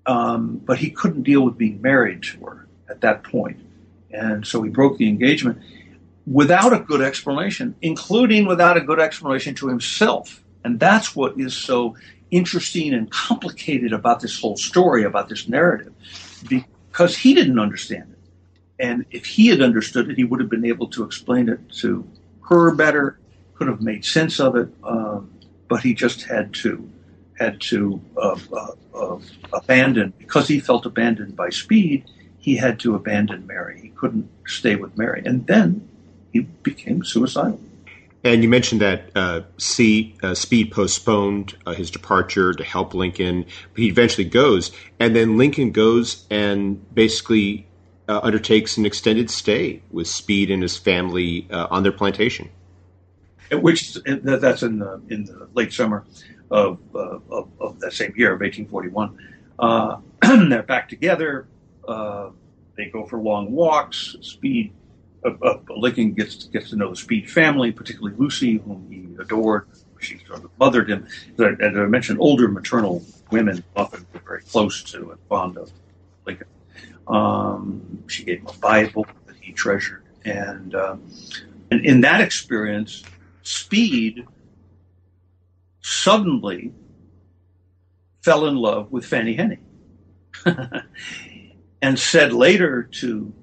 um, but he couldn't deal with being married to her at that point. And so he broke the engagement without a good explanation, including without a good explanation to himself. And that's what is so interesting and complicated about this whole story, about this narrative, because he didn't understand it. and if he had understood it, he would have been able to explain it to her better, could have made sense of it, um, but he just had to had to uh, uh, uh, abandon because he felt abandoned by Speed. He had to abandon Mary. He couldn't stay with Mary, and then he became suicidal. And you mentioned that uh, C, uh, Speed postponed uh, his departure to help Lincoln. He eventually goes, and then Lincoln goes and basically uh, undertakes an extended stay with Speed and his family uh, on their plantation. Which that's in the in the late summer of uh, of, of, that same year of 1841. they're back together. They go for long walks. Speed uh, uh, Lincoln gets gets to know the Speed family, particularly Lucy, whom he adored. She sort of mothered him. As I mentioned, older maternal women often were very close to and fond of Lincoln. Um, she gave him a Bible that he treasured, and um, and in that experience, Speed suddenly fell in love with Fanny Henning, and said later to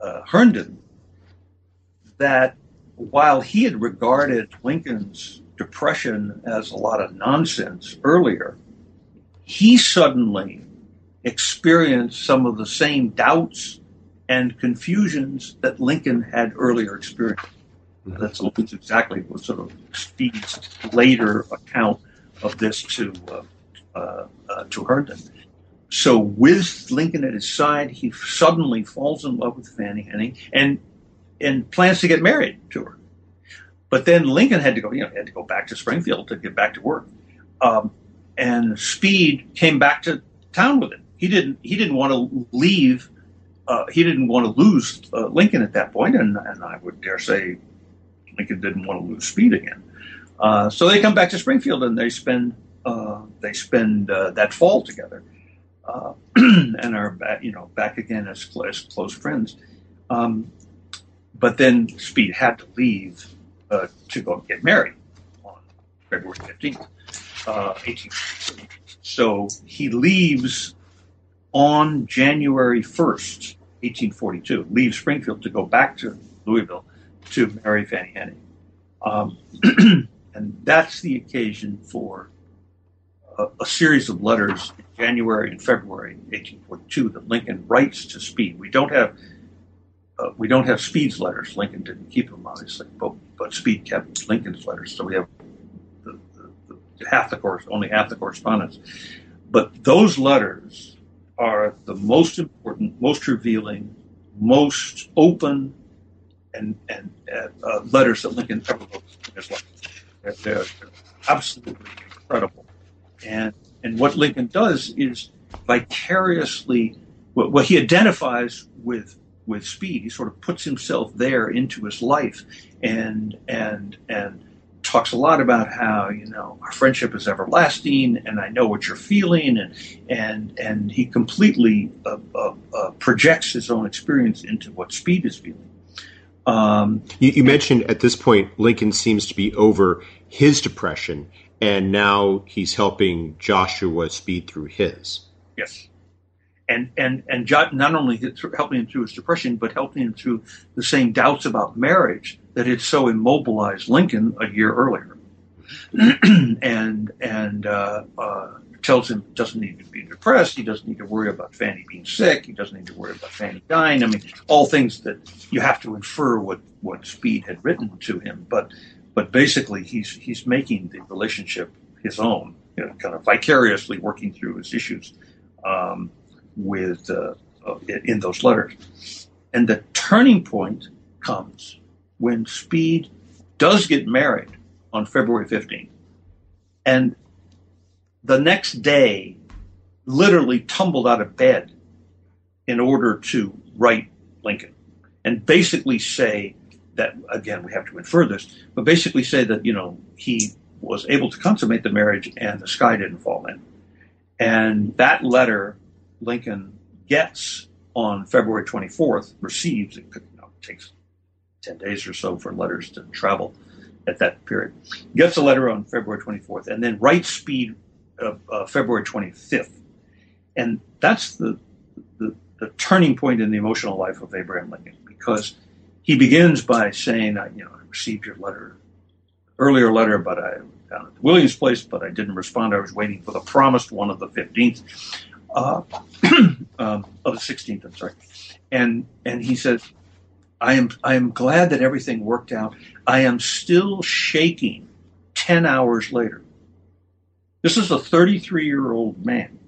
uh, Herndon that while he had regarded Lincoln's depression as a lot of nonsense earlier, he suddenly experienced some of the same doubts and confusions that Lincoln had earlier experienced. That's almost exactly what sort of Speed's later account of this to uh, uh, uh, to Herndon. So with Lincoln at his side, he suddenly falls in love with Fanny Henning and and plans to get married to her. But then Lincoln had to go, you know, had to go back to Springfield to get back to work. Um, and Speed came back to town with him. He didn't. He didn't want to leave. Uh, he didn't want to lose uh, Lincoln at that point, and, and I would dare say Lincoln didn't want to lose Speed again. Uh, so they come back to Springfield and they spend uh, they spend uh, that fall together uh, and are back, you know back again as, as close friends. Um, but then Speed had to leave uh, to go get married on February fifteenth, uh, eighteen. So he leaves on January first, eighteen forty-two. Leaves Springfield to go back to Louisville to marry Fanny Henning, um, and that's the occasion for a, series of letters in January and February 1842 that Lincoln writes to Speed. We don't have uh, we don't have Speed's letters. Lincoln didn't keep them, obviously, but, but Speed kept Lincoln's letters. So we have the, the, the, half the course, only half the correspondence. But those letters are the most important, most revealing, most open, and and uh, letters that Lincoln ever wrote in his life. They're, they're absolutely incredible, and and what Lincoln does is vicariously, well, he identifies with with Speed. He sort of puts himself there into his life, and and and talks a lot about how you know our friendship is everlasting, and I know what you're feeling, and and and he completely uh, uh, uh, projects his own experience into what Speed is feeling. Um, you, you mentioned at this point Lincoln seems to be over his depression and now he's helping Joshua Speed through his. Yes, and and and jo- not only helping him through his depression, but helping him through the same doubts about marriage that had so immobilized Lincoln a year earlier, and and uh, uh, tells him doesn't need to be depressed. He doesn't need to worry about Fanny being sick. He doesn't need to worry about Fanny dying. I mean, all things that you have to infer what what Speed had written to him, but but basically he's he's making the relationship his own, you know, kind of vicariously working through his issues um, with uh, uh, in those letters. And the turning point comes when Speed does get married on February 15th, and the next day, literally tumbled out of bed in order to write Lincoln and basically say that again we have to infer this, but basically say that you know he was able to consummate the marriage and the sky didn't fall in. And that letter Lincoln gets on February 24th, receives, it, you know, takes 10 days or so for letters to travel at that period. Gets a letter on February 24th and then writes Speed uh, uh, February 25th. And that's the, the, the turning point in the emotional life of Abraham Lincoln because he begins by saying, I, you know, I received your letter, earlier letter, but I down at the Williams place, but I didn't respond. I was waiting for the promised one of the 15th, uh, um, of the 16th, I'm sorry. And, and he says, I am, I am glad that everything worked out. I am still shaking 10 hours later. This is a 33 year old man,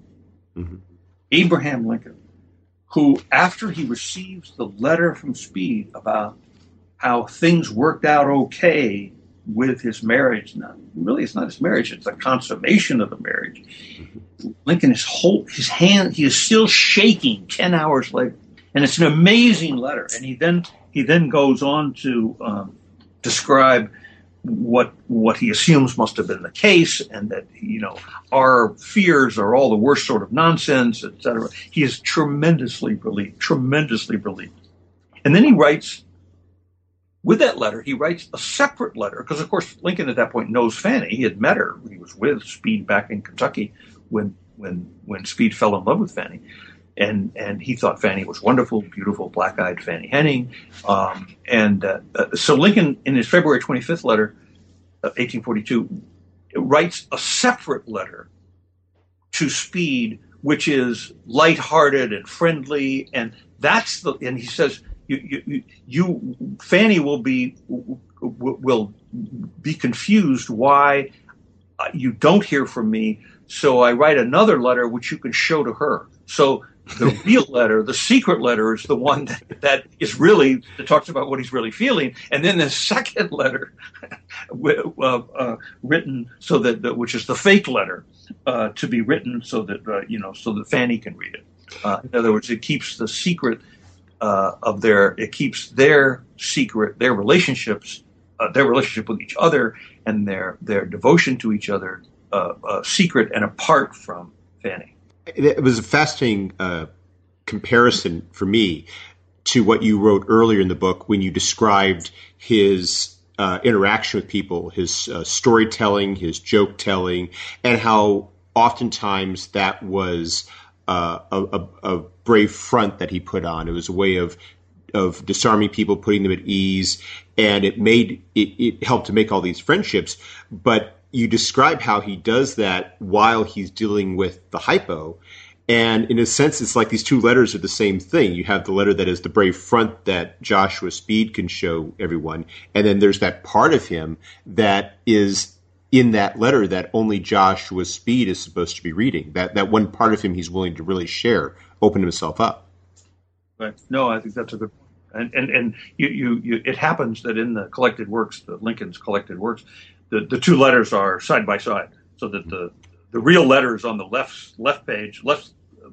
mm-hmm. Abraham Lincoln, who, after he receives the letter from Speed about how things worked out okay with his marriage, not really, it's not his marriage; it's the consummation of the marriage. Lincoln is whole, his hand, he is still shaking ten hours later, and it's an amazing letter. And he then he then goes on to um, describe what what he assumes must have been the case, and that you know our fears are all the worst sort of nonsense, etc. He is tremendously relieved, tremendously relieved, and then he writes. With that letter, he writes a separate letter because, of course, Lincoln at that point knows Fanny. He had met her. He was with Speed back in Kentucky when when when Speed fell in love with Fanny and and he thought Fanny was wonderful, beautiful, black-eyed Fanny Henning. Um, and uh, uh, so Lincoln, in his February 25th letter, uh, 1842, writes a separate letter to Speed, which is light-hearted and friendly, and that's the. And he says, you, you, you Fanny will be will be confused why uh, you don't hear from me. So I write another letter which you can show to her. So the real letter, the secret letter, is the one that, that is really that talks about what he's really feeling, and then the second letter, uh, uh, written so that, that, which is the fake letter, uh, to be written so that uh, you know so that Fanny can read it. Uh, in other words, it keeps the secret uh, of their it keeps their secret, their relationships, their relationship with each other, and their their devotion to each other secret and apart from Fanny it was a fascinating uh, comparison for me to what you wrote earlier in the book when you described his uh, interaction with people, his uh, storytelling, his joke telling, and how oftentimes that was uh, a, a, brave front that he put on. It was a way of of disarming people, putting them at ease, and it made it, it helped to make all these friendships. But you describe how he does that while he's dealing with the hypo. And in a sense, it's like these two letters are the same thing. You have the letter that is the brave front that Joshua Speed can show everyone. And then there's that part of him that is in that letter that only Joshua Speed is supposed to be reading. That, that one part of him he's willing to really share, open himself up. Right. No, I think that's a good point. And, and, and you, you, you, it happens that in the collected works, the Lincoln's collected works, the, the two letters are side by side, so that the the real letters on the left left page, left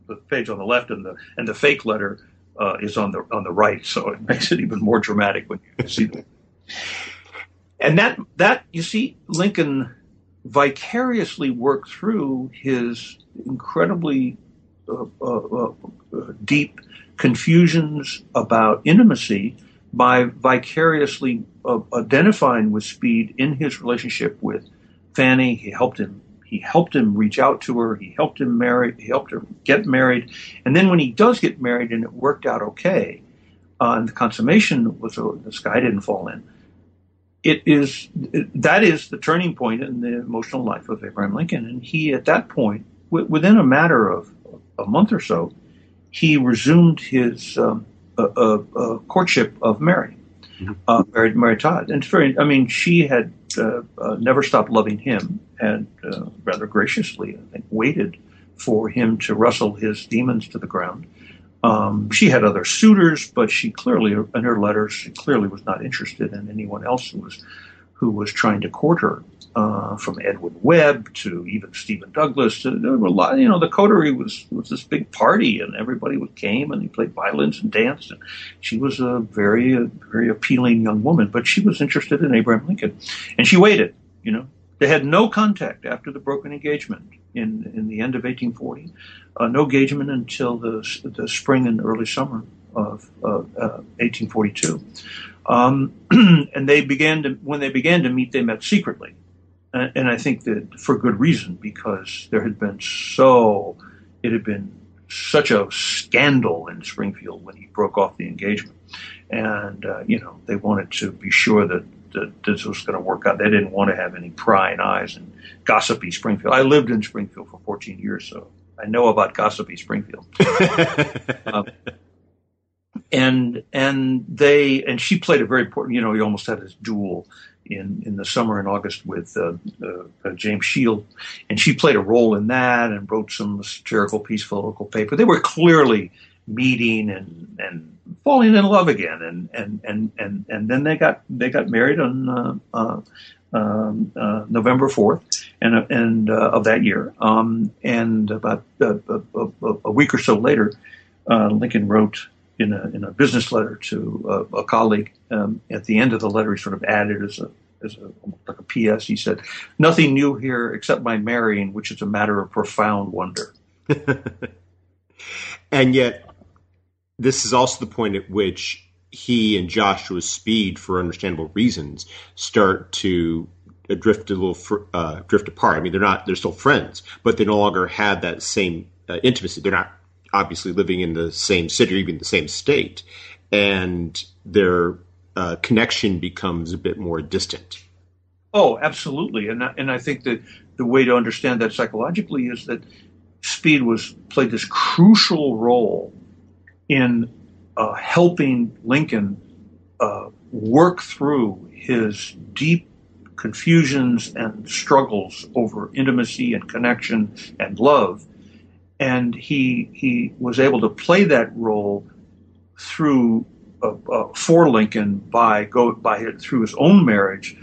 the page on the left, and the and the fake letter uh, is on the on the right. So it makes it even more dramatic when you see them. And that that you see Lincoln vicariously work through his incredibly uh, uh, uh deep confusions about intimacy by vicariously uh, identifying with Speed in his relationship with Fanny. He helped him. He helped him reach out to her. He helped him marry. He helped her get married. And then when he does get married and it worked out okay, uh, and the consummation was uh, the sky didn't fall in. It is that is the turning point in the emotional life of Abraham Lincoln, and he at that point, w- within a matter of a month or so, he resumed his um, courtship of Mary. Uh, Mary, Mary Todd. And it's very, I mean, she had uh, uh, never stopped loving him and uh, rather graciously, I think, waited for him to wrestle his demons to the ground. Um, she had other suitors, but she clearly, in her letters, she clearly was not interested in anyone else who was who was trying to court her uh, from Edwin Webb to even Stephen Douglas. To, there were a lot, you know, the coterie was was this big party, and everybody would came and he played violins and danced. And she was a very a very appealing young woman, but she was interested in Abraham Lincoln, and she waited. You know, they had no contact after the broken engagement in in the end of 1840. Uh, no engagement until the the spring and early summer of uh, 1842. Um, and they began to when they began to meet, they met secretly and I think that for good reason because there had been so it had been such a scandal in Springfield when he broke off the engagement, and uh, you know they wanted to be sure that, that this was going to work out. They didn't want to have any prying eyes and gossipy Springfield. I lived in Springfield for 14 years, so I know about gossipy Springfield. um, and and they and she played a very important. You know, he almost had his duel in in the summer in August with uh, uh, uh, James Shield, and she played a role in that and wrote some satirical piece for the local paper. They were clearly meeting and and falling in love again, and and and and and then they got they got married on. Uh, uh um, uh, November fourth, and and of that year, um, and about a, a, week or so later, Lincoln wrote in a, in a business letter to a, a colleague. Um, at the end of the letter, he sort of added as a as a, like a PS. He said, "Nothing new here except my marrying, which is a matter of profound wonder." and yet, this is also the point at which he and Joshua Speed, for understandable reasons, start to drift a little uh, drift apart. I mean, they're not they're still friends, but they no longer have that same uh, intimacy. They're not obviously living in the same city or even the same state, and their uh, connection becomes a bit more distant. Oh, absolutely, and and I think that the way to understand that psychologically is that Speed was played this crucial role in uh, helping Lincoln uh, work through his deep confusions and struggles over intimacy and connection and love and he he was able to play that role through uh, uh, for Lincoln by go by through his own marriage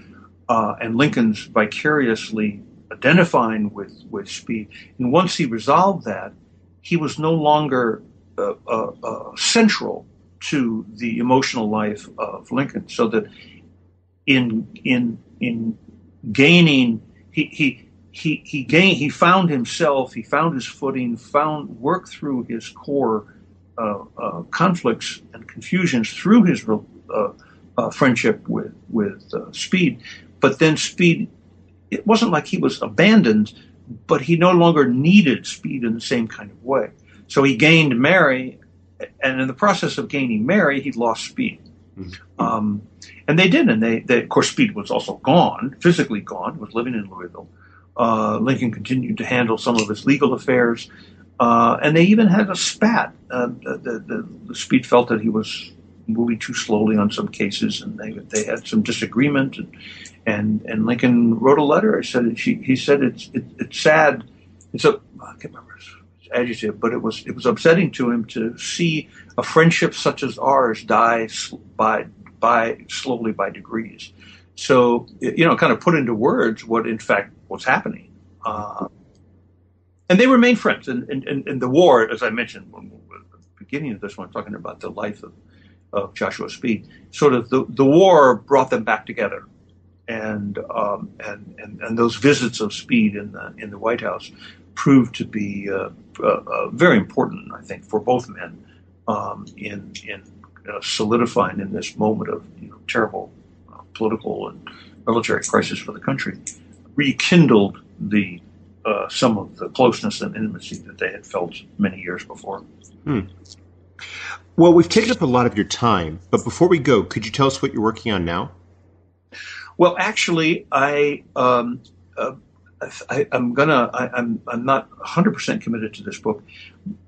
uh, and Lincoln's vicariously identifying with with Speed. And once he resolved that, he was no longer uh, uh, uh, central to the emotional life of Lincoln. So that in in in gaining he he he he gained he found himself he found his footing found worked through his core uh, uh, conflicts and confusions through his uh, uh friendship with with uh, Speed, but then Speed it wasn't like he was abandoned, but he no longer needed Speed in the same kind of way. So he gained Mary, and in the process of gaining Mary, he lost Speed. Mm-hmm. Um, and they did, and they, they, of course, Speed was also gone, physically gone, was living in Louisville. Uh, Lincoln continued to handle some of his legal affairs, uh, and they even had a spat. Uh, the, the, the, Speed felt that he was moving too slowly on some cases, and they they had some disagreement. And and, and Lincoln wrote a letter. I said she, he said it's it, it's sad. It's a I can't remember his adjective, but it was it was upsetting to him to see a friendship such as ours die by by slowly by degrees. So you know, kind of put into words what in fact what's happening. Uh, and they remain friends. And, and, and, the war, as I mentioned when, at the beginning of this one, talking about the life of, of Joshua Speed, sort of the, the war brought them back together. And, um, and, and, and those visits of Speed in the, in the White House proved to be uh, uh, uh very important, I think, for both men um, in, in uh, solidifying in this moment of you know, terrible uh, political and military crisis for the country rekindled the uh, some of the closeness and intimacy that they had felt many years before. Hmm. Well, we've taken up a lot of your time, but before we go, could you tell us what you're working on now? Well, actually, I, um, uh, I am gonna I, I'm I'm not 100 percent committed to this book,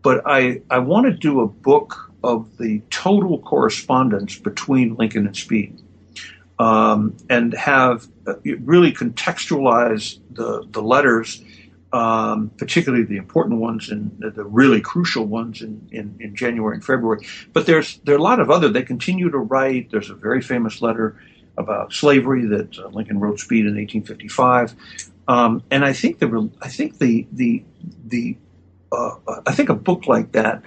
but I I want to do a book of the total correspondence between Lincoln and Speed um, and have uh, really contextualize the, the letters, um, particularly the important ones and the really crucial ones in, in, in, January and February. But there's there are a lot of other. They continue to write. There's a very famous letter about slavery that uh, Lincoln wrote Speed in 1855, um, and I think the I think the the the uh, I think a book like that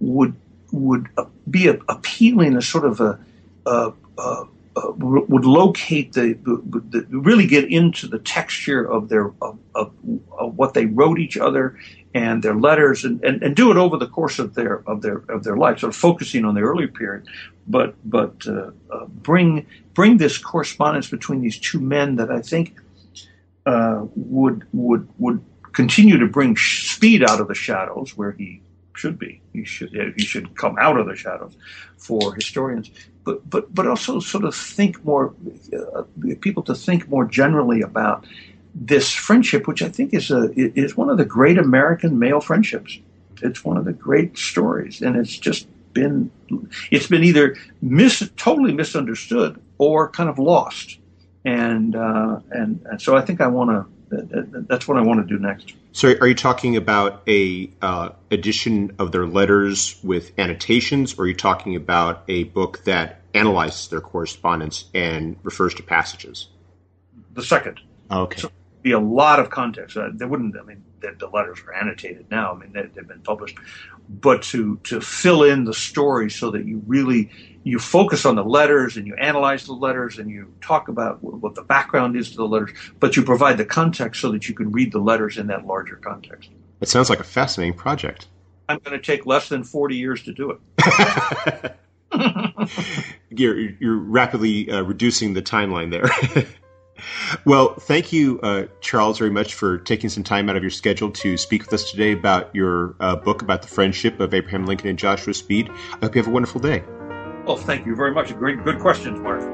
would would be a, appealing as sort of a, a, a uh, would locate the, the, the, really get into the texture of their of, of, of, what they wrote each other and their letters and, and, and, do it over the course of their of their of their life, sort of focusing on the early period, but but uh, uh, bring bring this correspondence between these two men that I think uh, would would would continue to bring Speed out of the shadows where he should be. You should you should come out of the shadows for historians, but but but also sort of think more uh, people to think more generally about this friendship, which I think is a is one of the great American male friendships. It's one of the great stories, and it's just been it's been either mis totally misunderstood or kind of lost, and uh, and, and so I think I want to that's what I want to do next. So, are you talking about a uh, edition of their letters with annotations, or are you talking about a book that analyzes their correspondence and refers to passages? The second. Okay. So, be a lot of context. Uh, there wouldn't. I mean, the, the, letters are annotated now. I mean, they, have been published, but to to fill in the story so that you really you focus on the letters and you analyze the letters and you talk about what the background is to the letters, but you provide the context so that you can read the letters in that larger context. It sounds like a fascinating project. I'm going to take less than 40 years to do it. you're, you're rapidly uh, reducing the timeline there. well, thank you, uh, Charles, very much for taking some time out of your schedule to speak with us today about your uh, book about the friendship of Abraham Lincoln and Joshua Speed. I hope you have a wonderful day. Well, thank you very much. Great, good questions, Mark.